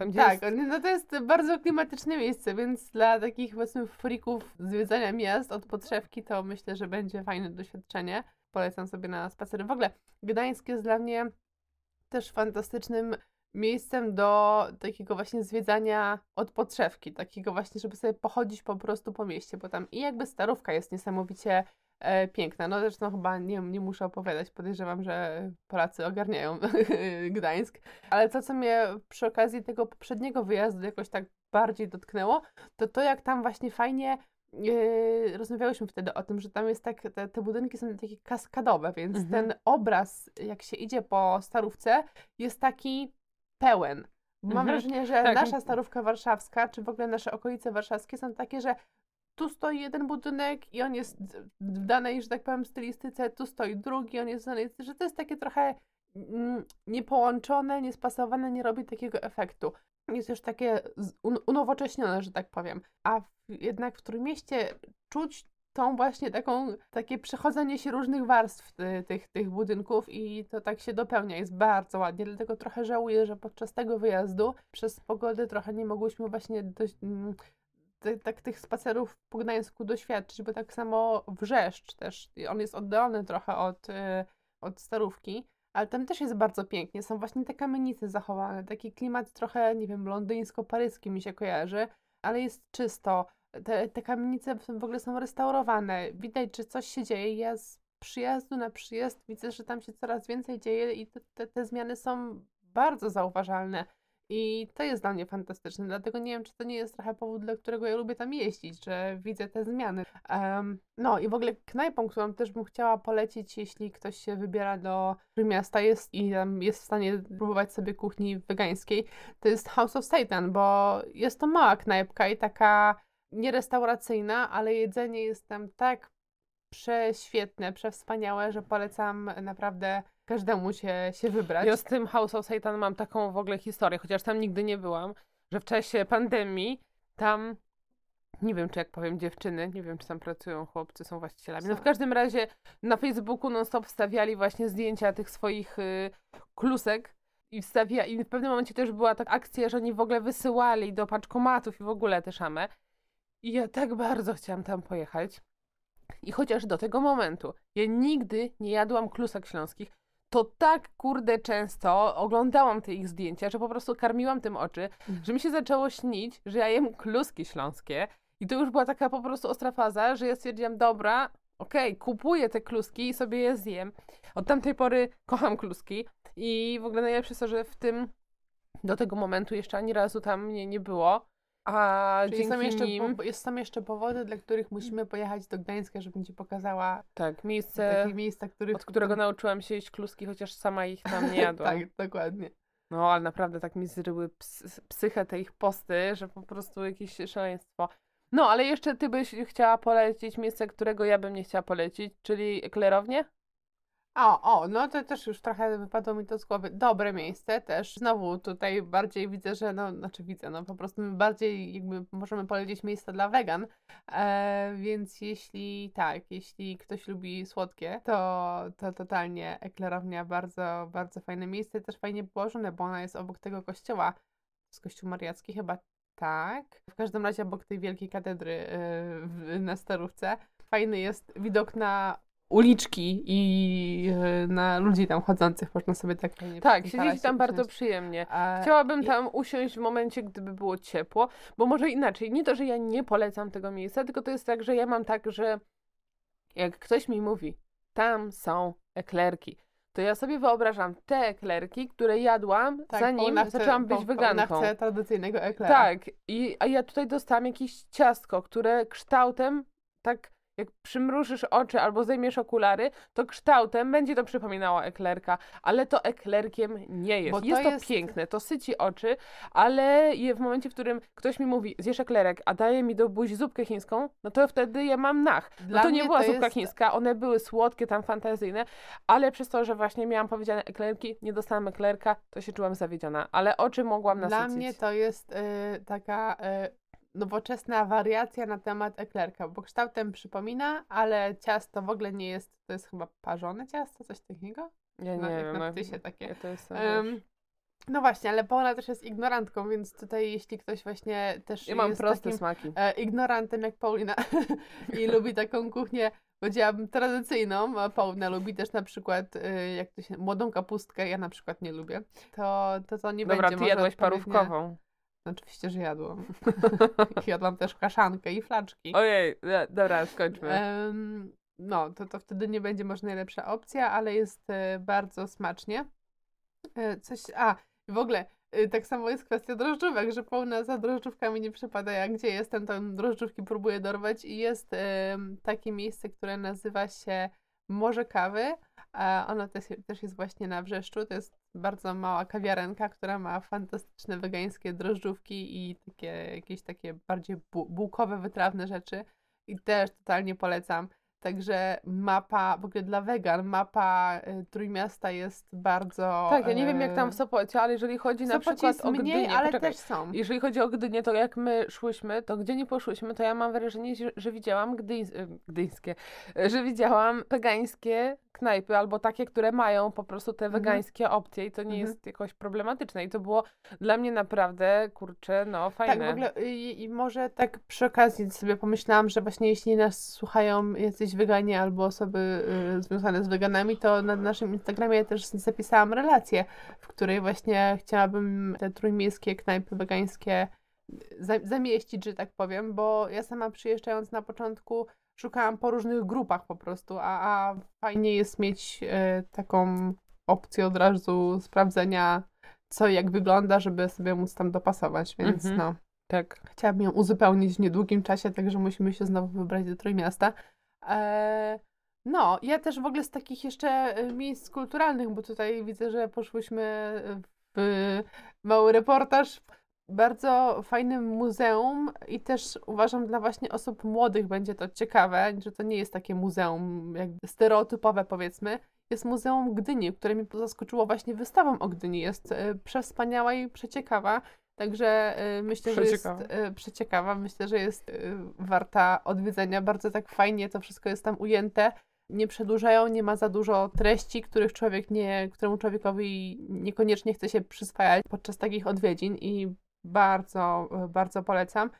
Tam, Tak, jest... no to jest bardzo klimatyczne miejsce, więc dla takich powiedzmy freaków zwiedzania miast od podszewki to myślę, że będzie fajne doświadczenie. Polecam sobie na spacery. W ogóle Gdańsk jest dla mnie też fantastycznym miejscem do takiego właśnie zwiedzania od podszewki, takiego właśnie, żeby sobie pochodzić po prostu po mieście, bo tam i jakby starówka jest niesamowicie e, piękna. No zresztą chyba nie, nie muszę opowiadać, podejrzewam, że Polacy ogarniają Gdańsk, ale to, co mnie przy okazji tego poprzedniego wyjazdu jakoś tak bardziej dotknęło, to to, jak tam właśnie fajnie Yy, rozmawiałyśmy wtedy o tym, że tam jest tak, te, te budynki są takie kaskadowe, więc Mhm. ten obraz, jak się idzie po starówce, jest taki pełen. Mam Mhm. wrażenie, że Tak. nasza starówka warszawska, czy w ogóle nasze okolice warszawskie są takie, że tu stoi jeden budynek i on jest w danej, że tak powiem, stylistyce, tu stoi drugi, on jest w danej, że to jest takie trochę mm, niepołączone, niespasowane, nie robi takiego efektu. Jest już takie unowocześnione, że tak powiem. A jednak w Trójmieście czuć tą właśnie taką, takie przechodzenie się różnych warstw ty, tych, tych budynków i to tak się dopełnia, jest bardzo ładnie, dlatego trochę żałuję, że podczas tego wyjazdu przez pogodę trochę nie mogłyśmy właśnie dość, mm, ty- tak tych spacerów po Gdańsku doświadczyć, bo tak samo Wrzeszcz też, on jest oddalony trochę od, y, od Starówki, ale tam też jest bardzo pięknie, są właśnie te kamienice zachowane, taki klimat trochę, nie wiem, londyńsko-paryski mi się kojarzy, ale jest czysto, te, te kamienice w ogóle są restaurowane, widać, że coś się dzieje, ja z przyjazdu na przyjazd widzę, że tam się coraz więcej dzieje i te, te, te zmiany są bardzo zauważalne. I to jest dla mnie fantastyczne, dlatego nie wiem, czy to nie jest trochę powód, dla którego ja lubię tam jeździć, że widzę te zmiany. Em, no i w ogóle knajpą, którą też bym chciała polecić, jeśli ktoś się wybiera do miasta jest i tam jest w stanie próbować sobie kuchni wegańskiej, to jest House of Satan, bo jest to mała knajpka i taka nierestauracyjna, ale jedzenie jest tam tak prześwietne, przewspaniałe, że polecam naprawdę każdemu się, się wybrać. Ja z tym House of Satan mam taką w ogóle historię, chociaż tam nigdy nie byłam, że w czasie pandemii tam, nie wiem czy jak powiem dziewczyny, nie wiem czy tam pracują chłopcy, są właścicielami, no w każdym razie na Facebooku non-stop wstawiali właśnie zdjęcia tych swoich y, klusek i wstawia i w pewnym momencie też była taka akcja, że oni w ogóle wysyłali do paczkomatów i w ogóle te szamę. I ja tak bardzo chciałam tam pojechać. I chociaż do tego momentu ja nigdy nie jadłam klusek śląskich, to tak kurde często oglądałam te ich zdjęcia, że po prostu karmiłam tym oczy, że mi się zaczęło śnić, że ja jem kluski śląskie. I to już była taka po prostu ostra faza, że ja stwierdziłam, dobra, okej, kupuję te kluski i sobie je zjem. Od tamtej pory kocham kluski i w ogóle najlepsze jest to, że w tym, do tego momentu jeszcze ani razu tam mnie nie było. A Czyli dzięki są jeszcze, nim, po, są jeszcze powody, dla których musimy pojechać do Gdańska, żebym ci pokazała tak, miejsce, takie miejsca, których... od którego nauczyłam się jeść kluski, chociaż sama ich tam nie jadłam. tak, dokładnie. No, ale naprawdę tak mi zryły ps- psychę te ich posty, że po prostu jakieś szaleństwo. No, ale jeszcze ty byś chciała polecić miejsce, którego ja bym nie chciała polecić, czyli eklerownie? O, o, no to też już trochę wypadło mi to z głowy. Dobre miejsce też. Znowu tutaj bardziej widzę, że no, znaczy widzę, no po prostu my bardziej jakby możemy polecić miejsca dla wegan, e, więc jeśli tak, jeśli ktoś lubi słodkie, to, to totalnie eklerownia bardzo, bardzo fajne miejsce, też fajnie położone, bo ona jest obok tego kościoła, jest kościół mariacki chyba tak. W każdym razie obok tej wielkiej katedry w, na Starówce. Fajny jest widok na uliczki i e, na ludzi tam chodzących. Można sobie tak fajnie Tak, siedzieć tam bardzo przyjemnie. Chciałabym tam usiąść w momencie, gdyby było ciepło, bo może inaczej, nie to, że ja nie polecam tego miejsca, tylko to jest tak, że ja mam tak, że jak ktoś mi mówi, tam są eklerki, to ja sobie wyobrażam te eklerki, które jadłam, tak, zanim zaczęłam być Pa- weganką. Chce tradycyjnego eklera. Tak, i, a ja tutaj dostałam jakieś ciastko, które kształtem, tak jak przymrużysz oczy albo zdejmiesz okulary, to kształtem będzie to przypominało eklerka, ale to eklerkiem nie jest. Bo jest to jest- piękne, to syci oczy, ale w momencie, w którym ktoś mi mówi, zjesz eklerek, a daje mi do buzi zupkę chińską, no to wtedy ja mam nach. Dla no to nie była to zupka jest- chińska, one były słodkie, tam fantazyjne, ale przez to, że właśnie miałam powiedziane eklerki, nie dostałam eklerka, to się czułam zawiedziona, ale oczy mogłam Dla nasycić. mnie to jest y, taka y, nowoczesna wariacja na temat eklerka, bo kształtem przypomina, ale ciasto w ogóle nie jest, to jest chyba parzone ciasto, coś takiego? Ja na- nie wiem. na no, ptysie takie. ja to jest, wiesz, No właśnie, ale Paula też jest ignorantką, więc tutaj jeśli ktoś właśnie też Ja mam jest proste takim smaki. e, ignorantem jak Paulina i lubi taką kuchnię, powiedziałabym tradycyjną, a Paulina lubi też na przykład e, jak to się, młodą kapustkę, ja na przykład nie lubię, to to, to nie Dobra, będzie ty może jadłeś odpowiednia- parówkową. Oczywiście, że jadłam. Jadłam też kaszankę i flaczki. Ojej, dobra, skończmy. No, to, to wtedy nie będzie może najlepsza opcja, ale jest e, bardzo smacznie. E, coś, a, w ogóle e, tak samo jest kwestia drożdżówek, że pełna za drożdżówkami nie przypada. Ja gdzie jestem, tam drożdżówki próbuję dorwać i jest takie miejsce, które nazywa się Morze Kawy. Ono też, też jest właśnie na Wrzeszczu. To jest bardzo mała kawiarenka, która ma fantastyczne wegańskie drożdżówki i takie jakieś takie bardziej bu- bułkowe, wytrawne rzeczy. I też totalnie polecam. Także mapa, w ogóle dla wegan, mapa y, Trójmiasta jest bardzo... tak, ja nie wiem jak tam w y, Sopocie, ale jeżeli chodzi na przykład o mniej, Gdynię, ale poczekaj, też są. Jeżeli chodzi o Gdynię, to jak my szłyśmy, to gdzie nie poszłyśmy, to ja mam wrażenie, że, że widziałam gdyńs e, gdyńskie, że widziałam wegańskie knajpy, albo takie, które mają po prostu te Mhm. wegańskie opcje i to nie Mhm. jest jakoś problematyczne. I to było dla mnie naprawdę, kurczę, no fajne. Tak, w ogóle i, i może tak przy okazji sobie pomyślałam, że właśnie jeśli nas słuchają jacyś weganie albo osoby y, związane z weganami, to na naszym Instagramie też zapisałam relację, w której właśnie chciałabym te trójmiejskie knajpy wegańskie za, zamieścić, że tak powiem, bo ja sama przyjeżdżając na początku szukałam po różnych grupach po prostu, a, a fajnie jest mieć e, taką opcję od razu sprawdzenia, co i jak wygląda, żeby sobie móc tam dopasować, więc Mhm. no. Tak. Chciałabym ją uzupełnić w niedługim czasie, także musimy się znowu wybrać do Trójmiasta. Eee, no, ja też w ogóle z takich jeszcze e, miejsc kulturalnych, bo tutaj widzę, że poszłyśmy w mały reportaż. Bardzo fajnym muzeum i też uważam dla właśnie osób młodych będzie to ciekawe, że to nie jest takie muzeum jakby stereotypowe powiedzmy. Jest Muzeum Gdyni, które mnie zaskoczyło właśnie wystawą o Gdyni. Jest e, przewspaniała i przeciekawa. Także e, myślę, że jest przeciekawa. Myślę, że jest e, warta odwiedzenia. Bardzo tak fajnie to wszystko jest tam ujęte. Nie przedłużają, nie ma za dużo treści, których człowiek nie, któremu człowiekowi niekoniecznie chce się przyswajać podczas takich odwiedzin i bardzo, bardzo polecam.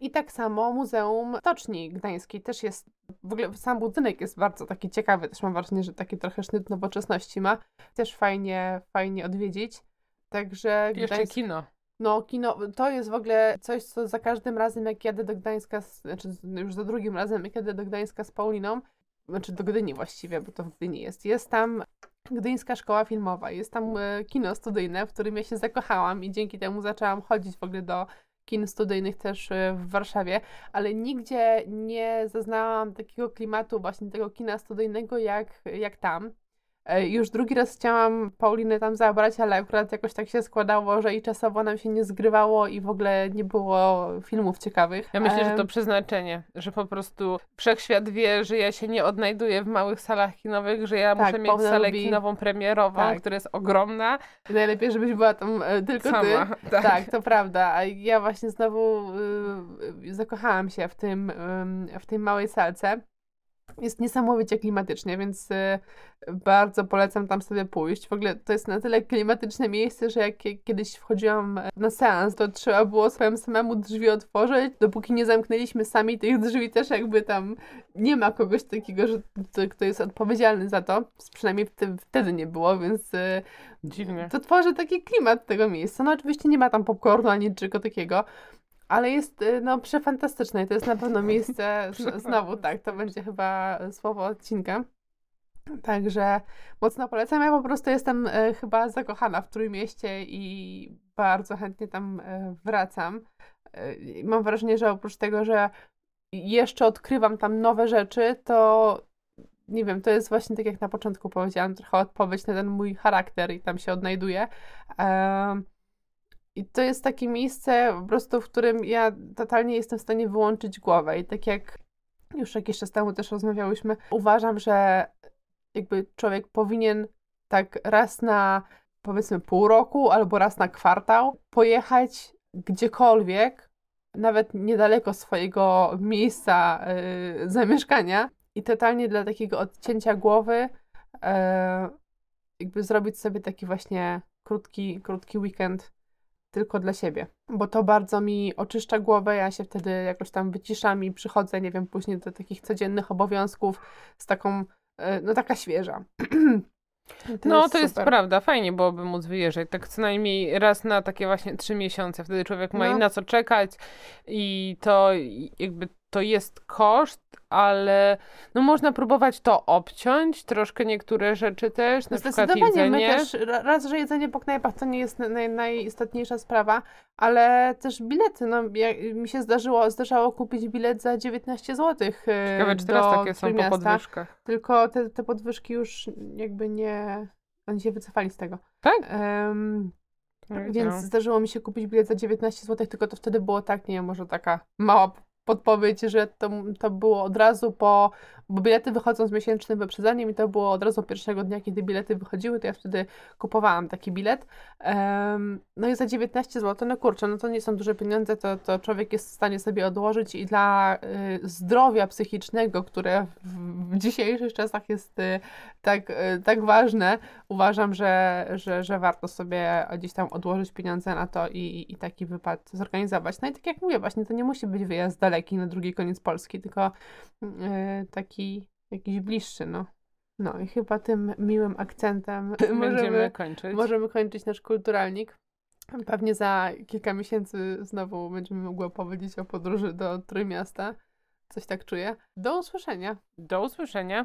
I tak samo Muzeum Stoczni Gdańskiej też jest, w ogóle sam budynek jest bardzo taki ciekawy, też mam wrażenie, że taki trochę sznyt nowoczesności ma. Też fajnie, fajnie odwiedzić. Także Jeszcze Gdańsk- kino. No, kino to jest w ogóle coś, co za każdym razem, jak jadę do Gdańska, znaczy już za drugim razem, jak jadę do Gdańska z Pauliną, znaczy do Gdyni właściwie, bo to w Gdyni jest, jest tam Gdyńska Szkoła Filmowa, jest tam e, kino studyjne, w którym ja się zakochałam i dzięki temu zaczęłam chodzić w ogóle do kin studyjnych też e, w Warszawie, ale nigdzie nie zaznałam takiego klimatu właśnie tego kina studyjnego jak, jak tam. E, Już drugi raz chciałam Paulinę tam zabrać, ale akurat jakoś tak się składało, że i czasowo nam się nie zgrywało i w ogóle nie było filmów ciekawych. Ja myślę, że to przeznaczenie, że po prostu wszechświat wie, że ja się nie odnajduję w małych salach kinowych, że ja Tak, muszę mieć salę lubi- kinową premierową, Tak. która jest ogromna, Najlepiej, żebyś była tam e, tylko ty. sama. Tak. Tak, to prawda. A ja właśnie znowu y, y, zakochałam się w tym, ym, w tej małej salce. Jest niesamowicie klimatycznie, więc y, bardzo polecam tam sobie pójść. W ogóle to jest na tyle klimatyczne miejsce, że jak kie- kiedyś wchodziłam na seans, to trzeba było swoim samemu drzwi otworzyć, dopóki nie zamknęliśmy sami tych drzwi, też jakby tam nie ma kogoś takiego, że to, kto jest odpowiedzialny za to. Przynajmniej wtedy, wtedy nie było, więc y, Dziwnie. to tworzy taki klimat tego miejsca. No oczywiście nie ma tam popcornu ani niczego takiego, ale jest y, no przefantastyczne i to jest na pewno miejsce, znowu tak, to będzie chyba słowo odcinka. Także mocno polecam. Ja po prostu jestem e, chyba zakochana w Trójmieście i bardzo chętnie tam e, wracam. E, mam wrażenie, że oprócz tego, że jeszcze odkrywam tam nowe rzeczy, to nie wiem, to jest właśnie tak jak na początku powiedziałam, trochę odpowiedź na ten mój charakter i tam się odnajduję. I to jest takie miejsce po prostu, w którym ja totalnie jestem w stanie wyłączyć głowę. I tak jak już jakiś czas temu też rozmawiałyśmy, uważam, że jakby człowiek powinien tak raz na powiedzmy pół roku albo raz na kwartał pojechać gdziekolwiek, nawet niedaleko swojego miejsca y, zamieszkania i totalnie dla takiego odcięcia głowy y, jakby zrobić sobie taki właśnie krótki, krótki weekend tylko dla siebie. Bo to bardzo mi oczyszcza głowę, ja się wtedy jakoś tam wyciszam i przychodzę, nie wiem, później do takich codziennych obowiązków z taką, e, no taka świeża. To no, to jest super. prawda. Fajnie byłoby móc wyjeżdżać. Tak co najmniej raz na takie właśnie trzy miesiące. Wtedy człowiek ma No. i na co czekać i to jakby to jest koszt, ale no można próbować to obciąć, troszkę niektóre rzeczy też, na przykład Zdecydowanie, my jedzenie. też, ra- raz, że jedzenie po knajpach to nie jest naj, najistotniejsza sprawa, ale też bilety, no mi się zdarzyło, zdarzało kupić bilet za 19 zł Ciekawe, czy teraz takie są po podwyżkach. tylko te, te podwyżki już jakby nie, oni się wycofali z tego. Tak? Nie więc zdarzyło mi się kupić bilet za 19 zł, tylko to wtedy było tak, nie wiem, może taka mała podpowiedź, że to, to było od razu po, bo bilety wychodzą z miesięcznym wyprzedzeniem i to było od razu pierwszego dnia, kiedy bilety wychodziły, to ja wtedy kupowałam taki bilet. Em, no i za 19 zł, no kurczę, no to nie są duże pieniądze, to, to człowiek jest w stanie sobie odłożyć i dla y, zdrowia psychicznego, które w, w dzisiejszych czasach jest y, tak, y, tak ważne, uważam, że, że, że warto sobie gdzieś tam odłożyć pieniądze na to i, i taki wypad zorganizować. No i tak jak mówię, właśnie to nie musi być wyjazd daleki na drugi koniec Polski, tylko y, taki jakiś bliższy, no. No i chyba tym miłym akcentem Będziemy możemy, kończyć. możemy kończyć nasz kulturalnik. Pewnie za kilka miesięcy znowu będziemy mogły opowiedzieć o podróży do Trójmiasta. Coś tak czuję. Do usłyszenia. Do usłyszenia.